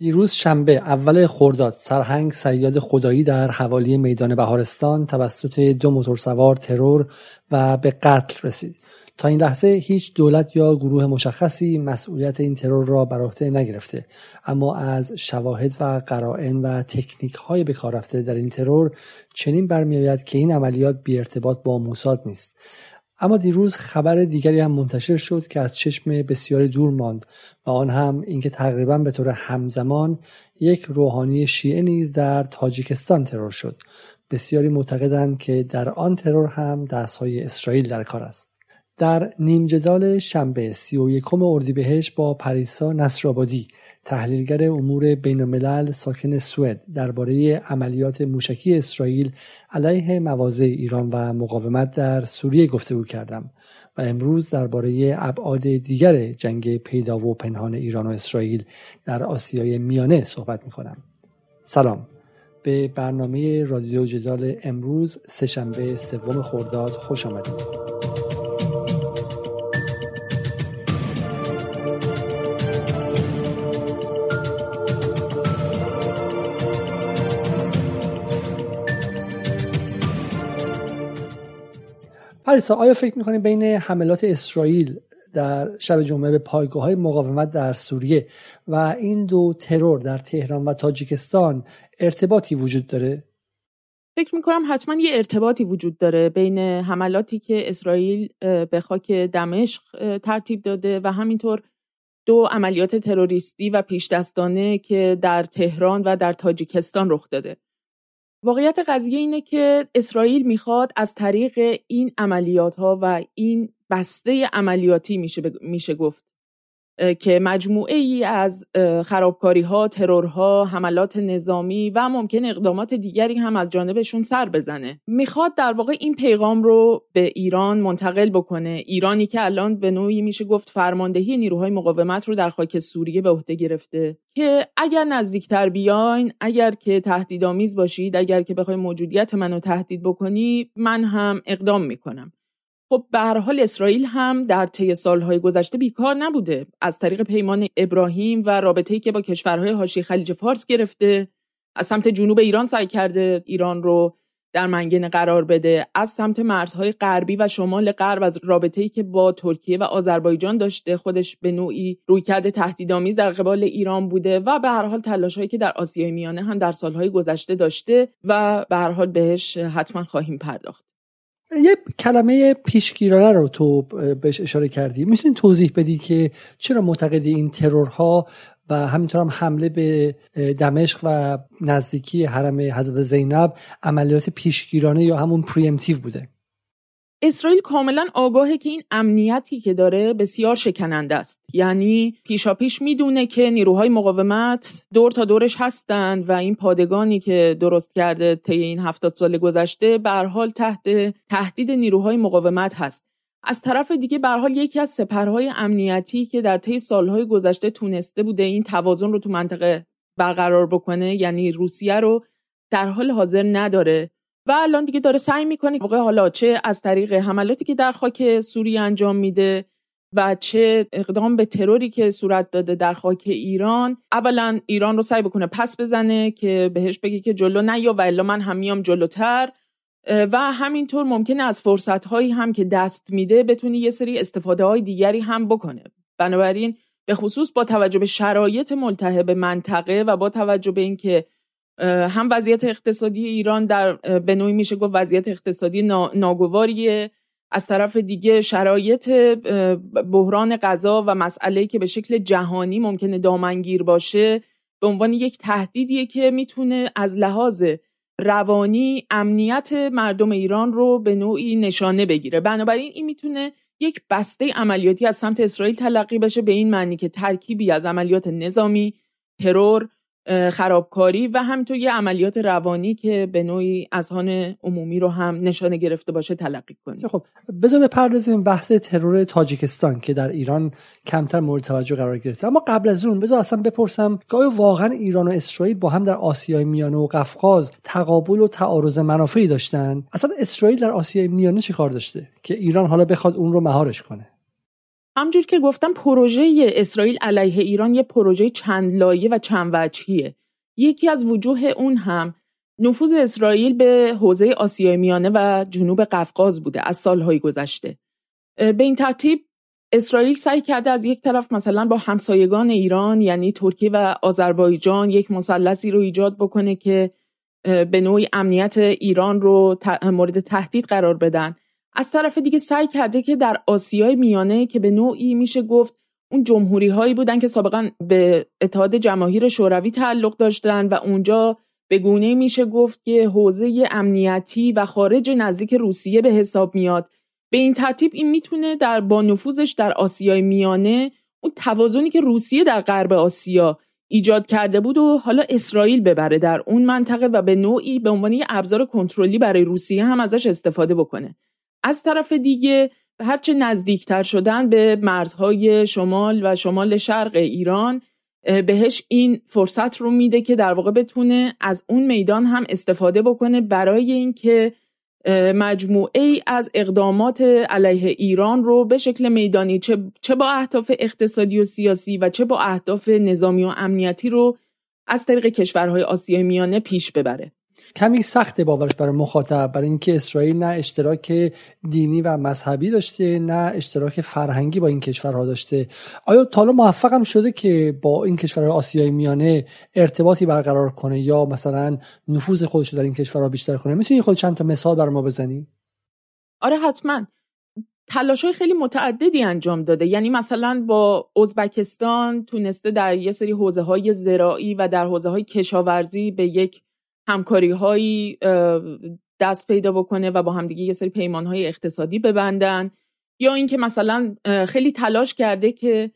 دیروز شنبه اول خرداد سرهنگ سیاد خدایی در حوالی میدان بهارستان توسط دو موتورسوار ترور و به قتل رسید. تا این لحظه هیچ دولت یا گروه مشخصی مسئولیت این ترور را بر عهده نگرفته. اما از شواهد و قرائن و تکنیک های به کار رفته در این ترور چنین برمیآید که این عملیات بی ارتباط با موساد نیست. اما دیروز خبر دیگری هم منتشر شد که از چشم بسیاری دور ماند و آن هم اینکه تقریبا به طور همزمان یک روحانی شیعه نیز در تاجیکستان ترور شد. بسیاری معتقدند که در آن ترور هم دستهای اسرائیل در کار است. در نیمجدال شنبه سی و یکم اردیبهشت با پریسا نصرآبادی تحلیلگر امور بین الملل ساکن سوئد درباره عملیات موشکی اسرائیل علیه مواضع ایران و مقاومت در سوریه گفتگو کردم و امروز درباره ابعاد دیگر جنگ پیدا و پنهان ایران و اسرائیل در آسیای میانه صحبت می کنم. سلام به برنامه رادیو جدال امروز سهشنبه سوم خرداد خوش آمدید. پریسا آیا فکر می‌کنید بین حملات اسرائیل در شب جمعه به پایگاه های مقاومت در سوریه و این دو ترور در تهران و تاجیکستان ارتباطی وجود داره؟ فکر می‌کنم حتما یه ارتباطی وجود داره بین حملاتی که اسرائیل به خاک دمشق ترتیب داده و همینطور دو عملیات تروریستی و پیش دستانه که در تهران و در تاجیکستان رخ داده. واقعیت قضیه اینه که اسرائیل می‌خواد از طریق این عملیات ها و این بسته عملیاتی میشه, میشه گفت. که مجموعه ای از خرابکاری ها، ترورها، حملات نظامی و ممکن اقدامات دیگری هم از جانبشون سر بزنه. می‌خواد در واقع این پیغام رو به ایران منتقل بکنه. ایرانی که الان به نوعی میشه گفت فرماندهی نیروهای مقاومت رو در خاک سوریه به عهده گرفته که اگر نزدیکتر بیاین، اگر که تهدیدآمیز باشید، اگر که بخوای موجودیت منو تهدید بکنی، من هم اقدام می‌کنم. خب به هر حال اسرائیل هم در طی سالهای گذشته بیکار نبوده. از طریق پیمان ابراهیم و رابطه‌ای که با کشورهای حاشیه خلیج فارس گرفته از سمت جنوب ایران سعی کرده ایران رو در منگنه قرار بده. از سمت مرزهای غربی و شمال غرب از رابطه‌ای که با ترکیه و آذربایجان داشته خودش به نوعی رویکرد تهدیدآمیز در قبال ایران بوده و به هر حال تلاشهایی که در آسیای میانه هم در سالهای گذشته داشته و به هر حال بهش حتما خواهیم پرداخت. یه کلمه پیشگیرانه رو تو بهش اشاره کردی. می‌تونی توضیح بدی که چرا معتقدی این ترورها و همینطور هم حمله به دمشق و نزدیکی حرم حضرت زینب عملیات پیشگیرانه یا همون پریمتیو بوده؟ اسرائیل کاملا آگاهه که این امنیتی که داره بسیار شکننده است. یعنی پیشاپیش می‌دونه که نیروهای مقاومت دور تا دورش هستند و این پادگانی که درست کرده طی این هفتاد سال گذشته به حال تحت تهدید نیروهای مقاومت هست. از طرف دیگه به حال یکی از سپرهای امنیتی که در طی سالهای گذشته تونسته بوده این توازن رو تو منطقه برقرار بکنه یعنی روسیه رو در حال حاضر نداره. و الان دیگه داره سعی می‌کنه واقع حالا چه از طریق حملاتی که در خاک سوریه انجام میده و چه اقدام به تروری که صورت داده در خاک ایران اولا ایران رو سعی بکنه پس بزنه که بهش بگه که جلو نیا و الا من هم جلوتر. و همینطور ممکنه از فرصت هایی هم که دست میده بتونی یه سری استفاده های دیگری هم بکنه. بنابراین به خصوص با توجه به شرایط ملتهب منطقه و با توجه به اینکه هم وضعیت اقتصادی ایران در به نوعی میشه گفت وضعیت اقتصادی ناگواریه. از طرف دیگه شرایط بحران غذا و مسئله که به شکل جهانی ممکنه دامنگیر باشه به عنوان یک تهدیدیه که می‌تونه از لحاظ روانی امنیت مردم ایران رو به نوعی نشانه بگیره. بنابراین این می‌تونه یک بسته عملیاتی از سمت اسرائیل تلقی بشه به این معنی که ترکیبی از عملیات نظامی ترور خرابکاری و همینطور یه عملیات روانی که به نوعی اذهان عمومی رو هم نشانه گرفته باشه تلقی کنیم. خب بذار بپردازیم بحث ترور تاجیکستان که در ایران کمتر مورد توجه قرار گرفته. اما قبل از اون بذار اصلا بپرسم که آیا واقعا ایران و اسرائیل با هم در آسیای میانه و قفقاز تقابل و تعارض منافعی داشتن؟ اصلا اسرائیل در آسیای میانه چی کار داشته که ایران حالا بخواد اون رو مهارش کنه؟ همجور که گفتم پروژه اسرائیل علیه ایران یه پروژه چند لایه و چند وجهیه یکی از وجوه اون هم نفوذ اسرائیل به حوزه آسیای میانه و جنوب قفقاز بوده از سالهای گذشته. به این ترتیب اسرائیل سعی کرده از یک طرف مثلا با همسایگان ایران یعنی ترکیه و آذربایجان یک مثلثی رو ایجاد بکنه که به نوعی امنیت ایران رو مورد تهدید قرار بدن. از طرف دیگه سعی کرده که در آسیای میانه که به نوعی میشه گفت اون جمهوری هایی بودن که سابقا به اتحاد جماهیر شوروی تعلق داشتن و اونجا به گونه میشه گفت که حوزه امنیتی و خارج نزدیک روسیه به حساب میاد. به این ترتیب این می‌تونه در با نفوذش در آسیای میانه اون توازنی که روسیه در غرب آسیا ایجاد کرده بود و حالا اسرائیل ببره در اون منطقه و به نوعی به عنوان ابزار کنترلی برای روسیه هم ازش استفاده بکنه. از طرف دیگه هرچه نزدیکتر شدن به مرزهای شمال و شمال شرق ایران بهش این فرصت رو میده که در واقع بتونه از اون میدان هم استفاده بکنه برای اینکه مجموعه ای از اقدامات علیه ایران رو به شکل میدانی چه, با اهداف اقتصادی و سیاسی و چه با اهداف نظامی و امنیتی رو از طریق کشورهای آسیای میانه پیش ببره. کمی سخته باورش برای مخاطب برای اینکه اسرائیل نه اشتراک دینی و مذهبی داشته نه اشتراک فرهنگی با این کشورها داشته. آیا تالا موفقم شده که با این کشورهای آسیای میانه ارتباطی برقرار کنه یا مثلا نفوذ خودش در این کشورها بیشتر کنه؟ می‌تونی خود چند تا مثال بر ما بزنی؟ آره حتما. تلاش های خیلی متعددی انجام داده. یعنی مثلا با ازبکستان تونسته در یه سری حوزه های زراعی و در حوزه های کشاورزی به یک همکاری هایی دست پیدا بکنه و با همدیگه یه سری پیمان های اقتصادی ببندن یا اینکه مثلا خیلی تلاش کرده که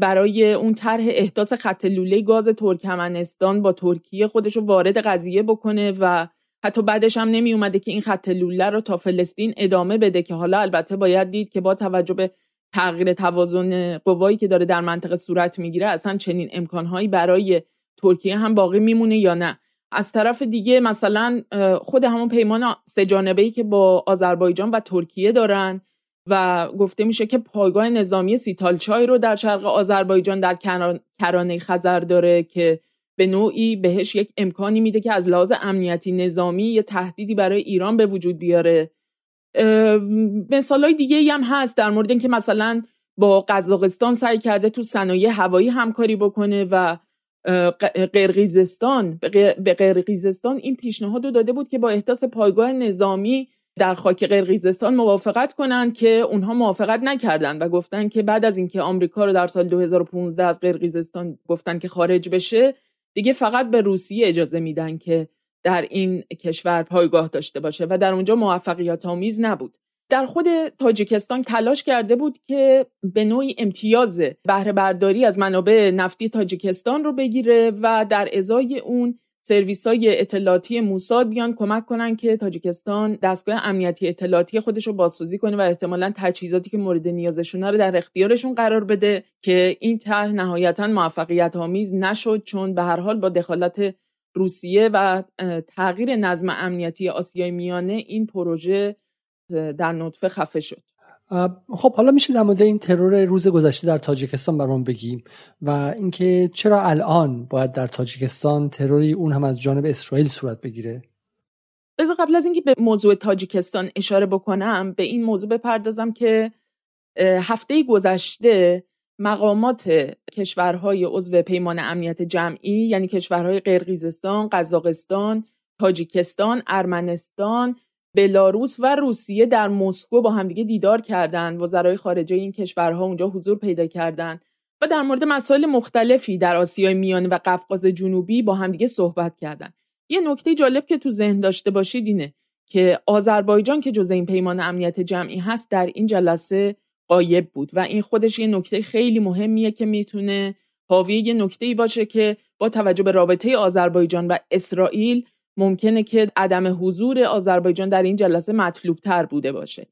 برای اون طرح احداث خط لوله گاز ترکمنستان با ترکیه خودش رو وارد قضیه بکنه و حتی بعدش هم نمی اومده که این خط لوله رو تا فلسطین ادامه بده که حالا البته باید دید که با توجه به تغییر توازن قوایی که داره در منطقه صورت می‌گیره اصلا چنین امکانهایی برای ترکیه هم باقی میمونه یا نه. از طرف دیگه مثلا خود همون پیمان سه ای که با آذربایجان و ترکیه دارن و گفته میشه که پایگاه نظامی سیتالچای رو در شرق آذربایجان در کرانه خزر داره که به نوعی بهش یک امکانی میده که از لحاظ امنیتی نظامی یه تهدیدی برای ایران به وجود بیاره. مثال های دیگه هم هست در مورد اینکه مثلا با قزاقستان سعی کرده تو صنایع هوایی همکاری بکنه و قرقیزستان به قرقیزستان این پیشنهاد رو داده بود که با احداث پایگاه نظامی در خاک قرقیزستان موافقت کنند که اونها موافقت نکردند و گفتن که بعد از اینکه آمریکا رو در سال 2015 از قرقیزستان گفتن که خارج بشه دیگه فقط به روسیه اجازه میدن که در این کشور پایگاه داشته باشه و در اونجا موفقیت آمیز نبود. در خود تاجیکستان تلاش کرده بود که به نوعی امتیاز بهره برداری از منابع نفتی تاجیکستان رو بگیره و در ازای اون سرویس های اطلاعاتی موساد بیان کمک کنن که تاجیکستان دستگاه امنیتی اطلاعاتی خودش رو بازسازی کنه و احتمالا تجهیزاتی که مورد نیازشونه رو در اختیارشون قرار بده که این طرح نهایتا موفقیت آمیز نشد چون به هر حال با دخالت روسیه و تغییر نظم امنیتی آسیای میانه این پروژه در نطفه خفه شد. خب حالا میشه در مورد این ترور روز گذشته در تاجیکستان برام بگیم و اینکه چرا الان باید در تاجیکستان تروری اون هم از جانب اسرائیل صورت بگیره؟ از قبل از اینکه به موضوع تاجیکستان اشاره بکنم به این موضوع بپردازم که هفته گذشته مقامات کشورهای عضو پیمان امنیت جمعی یعنی کشورهای قرقیزستان، قزاقستان، تاجیکستان، ارمنستان بلاروس و روسیه در مسکو با همدیگه دیدار کردند وزرای خارجه این کشورها اونجا حضور پیدا کردند و در مورد مسائل مختلفی در آسیای میانه و قفقاز جنوبی با همدیگه صحبت کردند یه نکته جالب که تو ذهن داشته باشید اینه که آذربایجان که جزء این پیمان امنیت جمعی هست در این جلسه قایب بود و این خودش یه نکته خیلی مهمیه که می‌تونه حاوی یه نکته ای باشه که با توجه به رابطه آذربایجان و اسرائیل ممکنه که عدم حضور آذربایجان در این جلسه مطلوب تر بوده باشه.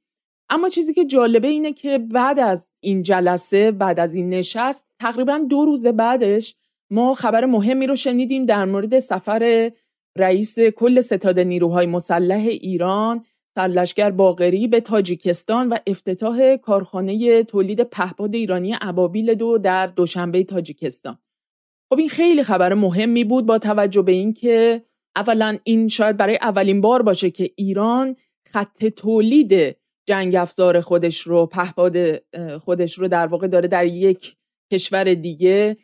اما چیزی که جالبه اینه که بعد از این جلسه بعد از این نشست تقریبا دو روز بعدش ما خبر مهمی رو شنیدیم در مورد سفر رئیس کل ستاد نیروهای مسلح ایران سرلشکر باقری به تاجیکستان و افتتاح کارخانه تولید پهپاد ایرانی ابابیل دو در دوشنبه تاجیکستان. خب این خیلی خبر مهمی بود با توجه به اینکه اولا این شاید برای اولین بار باشه که ایران خط تولید جنگ افزار خودش رو پهپاد خودش رو در واقع داره در یک کشور دیگه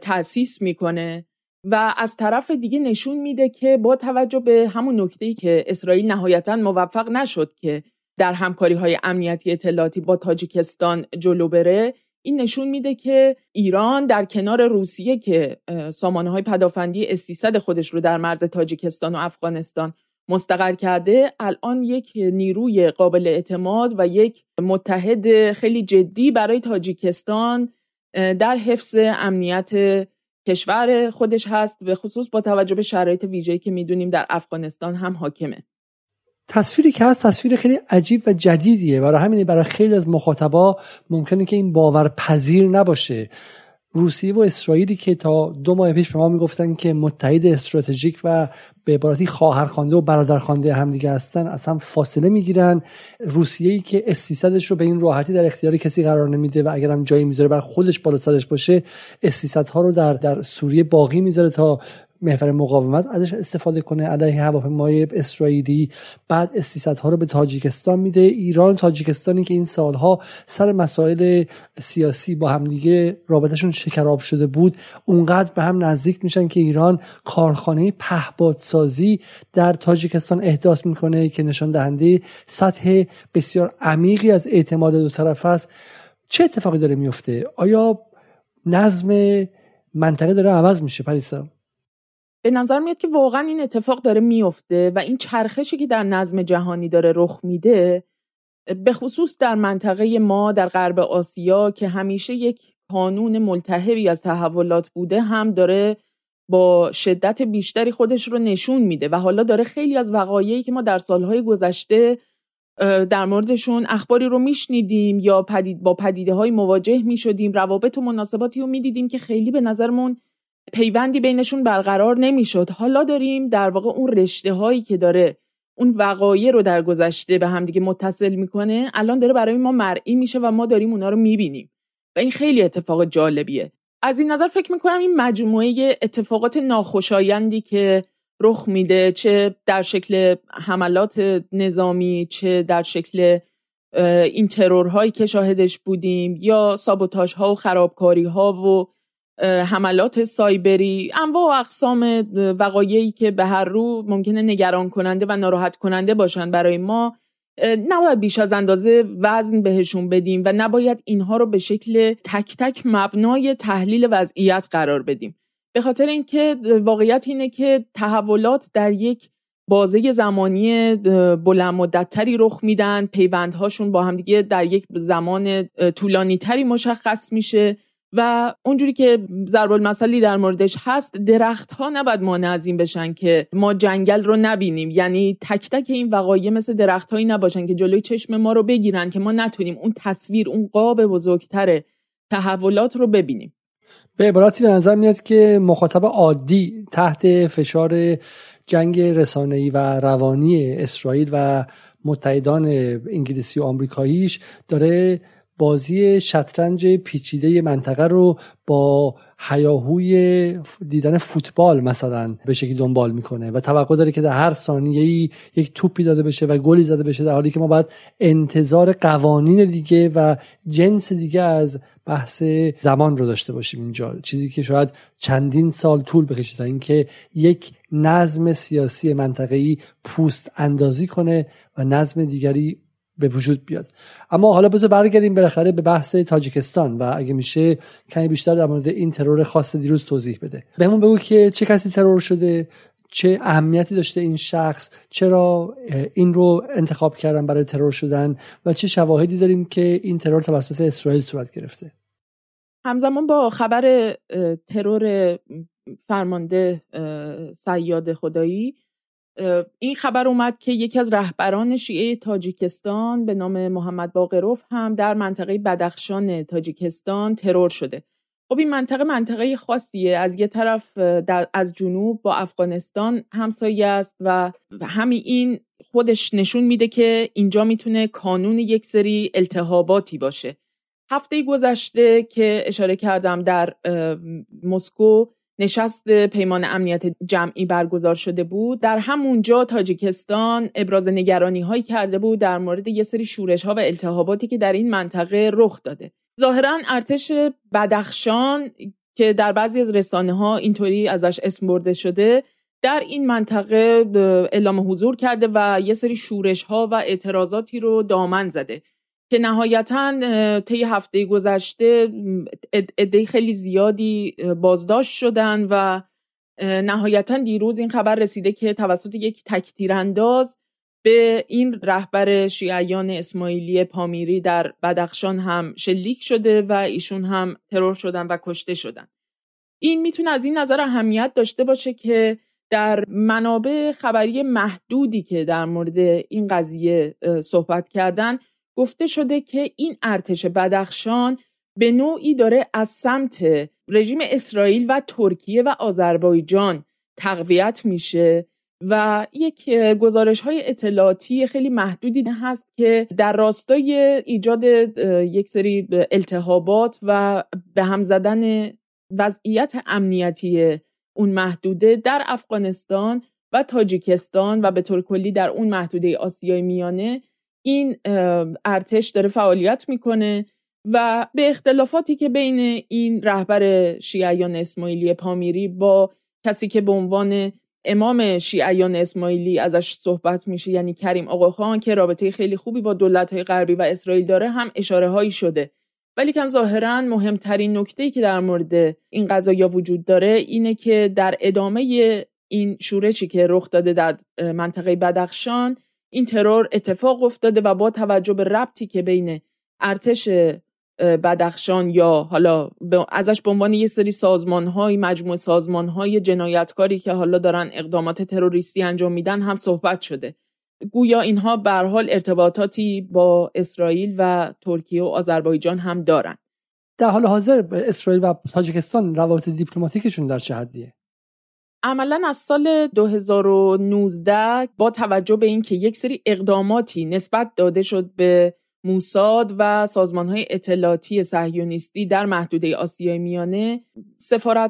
تأسیس می‌کنه و از طرف دیگه نشون میده که با توجه به همون نکته که اسرائیل نهایتا موفق نشد که در همکاری های امنیتی اطلاعاتی با تاجیکستان جلو بره این نشون میده که ایران در کنار روسیه که سامانه های پدافندی استیصد خودش رو در مرز تاجیکستان و افغانستان مستقر کرده الان یک نیروی قابل اعتماد و یک متحد خیلی جدی برای تاجیکستان در حفظ امنیت کشور خودش هست به خصوص با توجه به شرایط ویژه‌ای که می‌دونیم در افغانستان هم حاکمه. تصویری که هست تصویر خیلی عجیب و جدیدیه. برای همینه برای خیلی از مخاطبا ممکنه که این باور پذیر نباشه. روسیه و اسرائیلی که تا دو ماه پیش به ما می‌گفتن که متحد استراتژیک و به عبارتی خواهرخوانده و برادرخوانده همدیگه هستن اصلا فاصله می‌گیرن. روسیه ای که استیصدش رو به این راحتی در اختیار کسی قرار نمیده و اگر هم جایی می‌ذاره بر خودش بالا سرش باشه استیصدها رو در در سوریه باقی می‌ذاره تا محور مقاومت ازش استفاده کنه. علیه هواپیمای اسرائیلی. بعد ها رو به تاجیکستان میده. ایران تاجیکستانی که این سالها سر مسائل سیاسی با همدیگه رابطهشون شکراب شده بود اونقدر به هم نزدیک میشن که ایران کارخانه پهپادسازی در تاجیکستان احداث می‌کنه که نشان دهنده سطح بسیار عمیقی از اعتماد دو طرف است. چه اتفاقی داره میفته آیا نظم منطقه داره عوض میشه پریسا؟ به نظر میاد که واقعا این اتفاق داره میفته و این چرخشی که در نظم جهانی داره رخ میده به خصوص در منطقه ما در غرب آسیا که همیشه یک قانون ملتهبی از تحولات بوده هم داره با شدت بیشتری خودش رو نشون میده و حالا داره خیلی از وقایعی که ما در سالهای گذشته در موردشون اخباری رو میشنیدیم یا پدید با پدیده های مواجه می‌شدیم روابط و مناسباتی رو می‌دیدیم که خیلی به نظرمون پیوندی بینشون برقرار نمی‌شد. حالا داریم در واقع اون رشته هایی که داره اون وقایع رو در گذشته به همدیگه متصل می‌کنه الان داره برای ما مرئی میشه و ما داریم اونا رو می‌بینیم. و این خیلی اتفاق جالبیه. از این نظر فکر می‌کنم این مجموعه اتفاقات ناخوشایندی که رخ میده چه در شکل حملات نظامی چه در شکل این ترورهایی که شاهدش بودیم یا سابوتاژ ها و خرابکاری ها و حملات سایبری انواع و اقسام وقایعی که به هر رو ممکنه نگران کننده و ناراحت کننده باشن برای ما. نباید بیش از اندازه وزن بهشون بدیم و نباید اینها رو به شکل تک تک مبنای تحلیل وضعیت قرار بدیم. به خاطر اینکه واقعیت اینه که تحولات در یک بازه زمانی بلند مدتتری رخ میدن پیوندهاشون با همدیگه در یک زمان طولانی تری مشخص میشه. و اونجوری که ضرب المثلی در موردش هست درخت ها نباید مانع از این بشن که ما جنگل رو نبینیم. یعنی تک تک این وقایع مثل درخت هایی نباشن که جلوی چشم ما رو بگیرن که ما نتونیم اون تصویر اون قاب بزرگتر تحولات رو ببینیم. به عبارتی به نظر میاد که مخاطب عادی تحت فشار جنگ رسانه‌ای و روانی اسرائیل و متحدان انگلیسی و آمریکاییش داره بازی شطرنج پیچیده منطقه رو با حیاهوی دیدن فوتبال مثلا به شکلی دنبال می‌کنه و توقع داره که در هر ثانیه ای یک توپی داده بشه و گلی زده بشه در حالی که ما باید انتظار قوانین دیگه و جنس دیگه از بحث زمان رو داشته باشیم اینجا. چیزی که شاید چندین سال طول بکشه تا اینکه یک نظم سیاسی منطقه‌ای پوست اندازی کنه و نظم دیگری به وجود بیاد. اما حالا بذار برگردیم بالاخره به بحث تاجیکستان و اگه میشه کمی بیشتر در مورد این ترور خاص دیروز توضیح بده. بهمون بگو که چه کسی ترور شده چه اهمیتی داشته این شخص چرا این رو انتخاب کردن برای ترور شدن و چه شواهدی داریم که این ترور توسط اسرائیل صورت گرفته؟ همزمان با خبر ترور فرمانده سیاد خدایی این خبر اومد که یکی از رهبران شیعه تاجیکستان به نام محمد باقروف هم در منطقه بدخشان تاجیکستان ترور شده. خب این منطقه منطقه خاصیه. از یه طرف از جنوب با افغانستان همسایه است و همین این خودش نشون میده که اینجا می‌تونه کانون یک سری التهاباتی باشه. هفته گذشته که اشاره کردم در مسکو نشست پیمان امنیت جمعی برگزار شده بود. در همونجا تاجیکستان ابراز نگرانی هایی کرده بود در مورد یه سری شورش ها و التهاباتی که در این منطقه رخ داده. ظاهرا ارتش بدخشان که در بعضی از رسانه ها اینطوری ازش اسم برده شده در این منطقه اعلام حضور کرده و یه سری شورش ها و اعتراضاتی رو دامن زده. که نهایتا طی هفته گذشته عده خیلی زیادی بازداشت شدن و نهایتا دیروز این خبر رسیده که توسط یک تکتیرانداز به این رهبر شیعیان اسماعیلی پامیری در بدخشان هم شلیک شده و ایشون هم ترور شدن و کشته شدن. این می‌تونه از این نظر اهمیت داشته باشه که در منابع خبری محدودی که در مورد این قضیه صحبت کردن گفته شده که این ارتش بدخشان به نوعی داره از سمت رژیم اسرائیل و ترکیه و آذربایجان تقویت میشه و یک گزارش های اطلاعاتی خیلی محدودی هست که در راستای ایجاد یک سری التهابات و به هم زدن وضعیت امنیتی اون محدوده در افغانستان و تاجیکستان و به طور کلی در اون محدوده آسیای میانه این ارتش داره فعالیت می‌کنه و به اختلافاتی که بین این رهبر شیعیان اسماعیلی پامیری با کسی که به عنوان امام شیعیان اسماعیلی ازش صحبت میشه یعنی کریم آقاخان که رابطه خیلی خوبی با دولت های غربی و اسرائیل داره هم اشاره هایی شده. ولی کن ظاهرا مهمترین نکته که در مورد این قضایا وجود داره اینه که در ادامه این شورشی که رخ داده در منطقه بدخشان این ترور اتفاق افتاده و با توجه به ربطی که بین ارتش بدخشان یا حالا ازش به عنوان یه سری سازمان های مجموعه سازمان های جنایتکاری که حالا دارن اقدامات تروریستی انجام میدن هم صحبت شده. گویا اینها به حال ارتباطاتی با اسرائیل و ترکیه و آذربایجان هم دارن. در حال حاضر اسرائیل و تاجیکستان روابط دیپلماتیکشون در چه حدیه؟ عملا از سال 2019 با توجه به اینکه یک سری اقداماتی نسبت داده شد به موساد و های اطلاعاتی صهیونیستی در محدوده آسیای میانه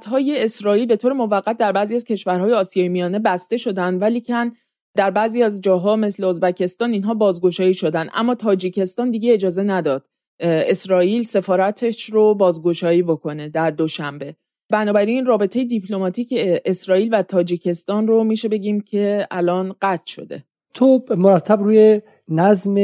های اسرائیل به طور موقت در بعضی از کشورهای آسیای میانه بسته شدند ولی کن در بعضی از جاها مثل ازبکستان اینها بازگشایی شدن اما تاجیکستان دیگه اجازه نداد اسرائیل سفارتش رو بازگشایی بکنه در دوشنبه. بنابراین رابطه دیپلماتیک اسرائیل و تاجیکستان رو میشه بگیم که الان قطع شده. تو مرتب روی نظم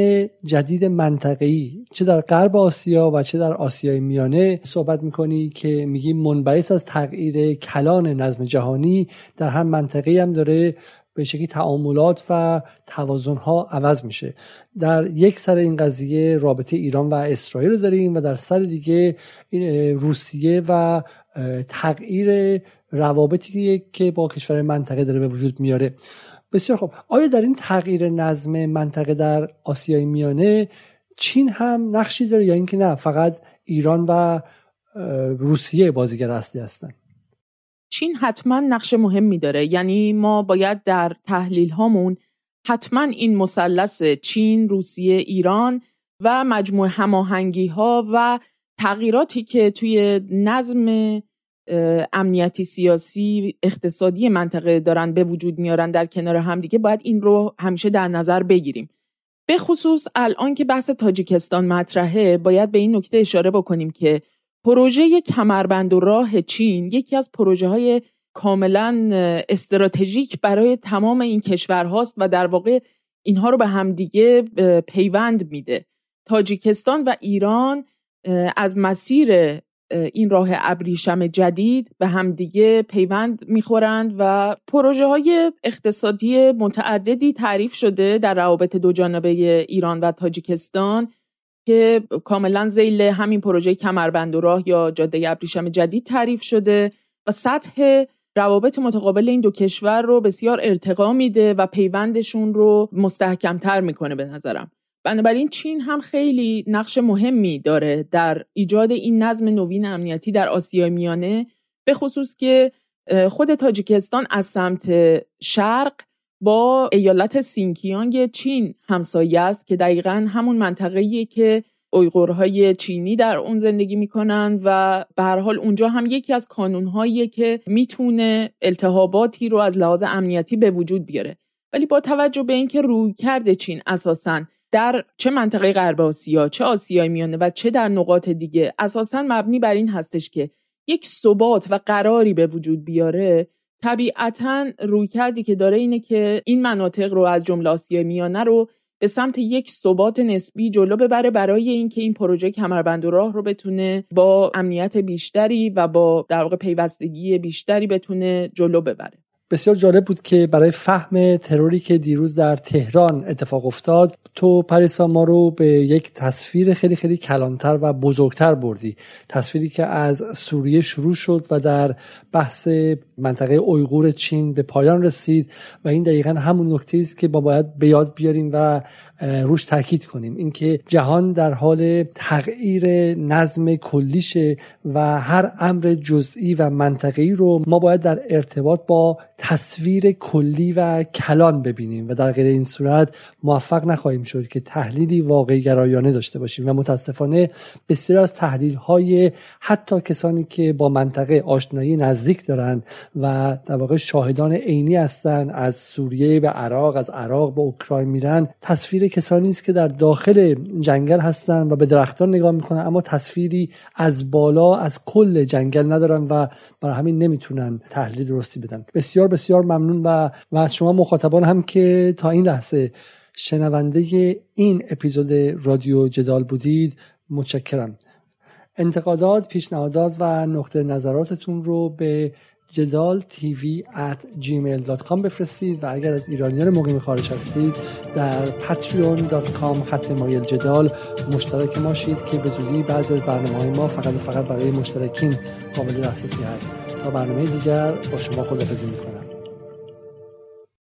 جدید منطقه‌ای چه در غرب آسیا و چه در آسیای میانه صحبت می‌کنی که میگی منبعث از تغییر کلان نظم جهانی در هم منطقه هم داره به شکلی تعاملات و توازن ها عوض میشه. در یک سر این قضیه رابطه ایران و اسرائیل رو داریم و در سر دیگه روسیه و تغییر روابطی که با کشور منطقه داره به وجود میاره. بسیار خب آیا در این تغییر نظم منطقه در آسیای میانه چین هم نقشی داره یا اینکه نه فقط ایران و روسیه بازیگر اصلی هستن؟ چین حتما نقش مهمی داره. یعنی ما باید در تحلیل هامون حتما این مثلث چین، روسیه، ایران و مجموع هماهنگی ها و تغییراتی که توی نظم امنیتی سیاسی اقتصادی منطقه دارن به وجود میارن در کنار همدیگه باید این رو همیشه در نظر بگیریم. به خصوص الان که بحث تاجیکستان مطرحه باید به این نکته اشاره بکنیم که پروژه کمربند و راه چین یکی از پروژه های کاملا استراتژیک برای تمام این کشورهاست و در واقع اینها رو به همدیگه پیوند میده. تاجیکستان و ایران از مسیر این راه ابریشم جدید به همدیگه پیوند می‌خورند و پروژه های اقتصادی متعددی تعریف شده در روابط دو جانبه ایران و تاجیکستان که کاملا زیل همین پروژه کمربند و راه یا جاده ابریشم جدید تعریف شده و سطح روابط متقابل این دو کشور رو بسیار ارتقا میده و پیوندشون رو مستحکمتر می‌کنه به نظرم. بنابراین چین هم خیلی نقش مهمی داره در ایجاد این نظم نوین امنیتی در آسیای میانه به خصوص که خود تاجیکستان از سمت شرق با ایالت سینکیانگ چین همسایه است که دقیقا همون منطقه‌ایه که اویغورهای چینی در اون زندگی می‌کنن و به هر حال اونجا هم یکی از کانونهایی که می‌تونه التهاباتی رو از لحاظ امنیتی به وجود بیاره. ولی با توجه به اینکه روی کرده چین اساسا در چه منطقه غرب آسیا چه آسیای میانه و چه در نقاط دیگه اساسا مبنی بر این هستش که یک ثبات و قراری به وجود بیاره. طبیعتا روی کردی که داره اینه که این مناطق رو از جمله آسیای میانه رو به سمت یک ثبات نسبی جلو ببره برای اینکه این پروژه کمربند و راه رو بتونه با امنیت بیشتری و با در واقع پیوستگی بیشتری بتونه جلو ببره. بسیار جالب بود که برای فهم تروری که دیروز در تهران اتفاق افتاد تو پریسا ما رو به یک تصویر خیلی خیلی کلانتر و بزرگتر بردی. تصویری که از سوریه شروع شد و در بحث منطقه اویغور چین به پایان رسید و این دقیقا همون نکته است که ما باید به یاد بیاریم و روش تاکید کنیم. اینکه جهان در حال تغییر نظم کلیشه و هر امر جزئی و منطقه‌ای رو ما باید در ارتباط با تصویر کلی و کلان ببینیم و در غیر این صورت موفق نخواهیم شد که تحلیلی واقعی گرایانه داشته باشیم و متاسفانه بسیار از تحلیل های حتی کسانی که با منطقه آشنایی نزدیک دارند و در واقع شاهدان عینی هستند از سوریه به عراق از عراق به اوکراین میرن تصویر کسانی است که در داخل جنگل هستند و به درختان نگاه می‌کنن اما تصویری از بالا از کل جنگل ندارن و برای همین نمی‌تونن تحلیل درستی بدن. بسیار بسیار ممنون و, و از شما مخاطبان هم که تا این لحظه شنونده این اپیزود رادیو جدال بودید متشکرم. انتقادات پیشنهادات و نقطه نظراتتون رو به جدال تیوی at gmail.com بفرستید و اگر از ایرانیان مقیم خارج هستید در patreon.com خط مایل جدال مشترک ماشید که به زودی بعضی از برنامه های ما فقط فقط برای مشترکین قابل دسترسی هست. تا برنامه دیگر با شما خدافزی می‌کنم.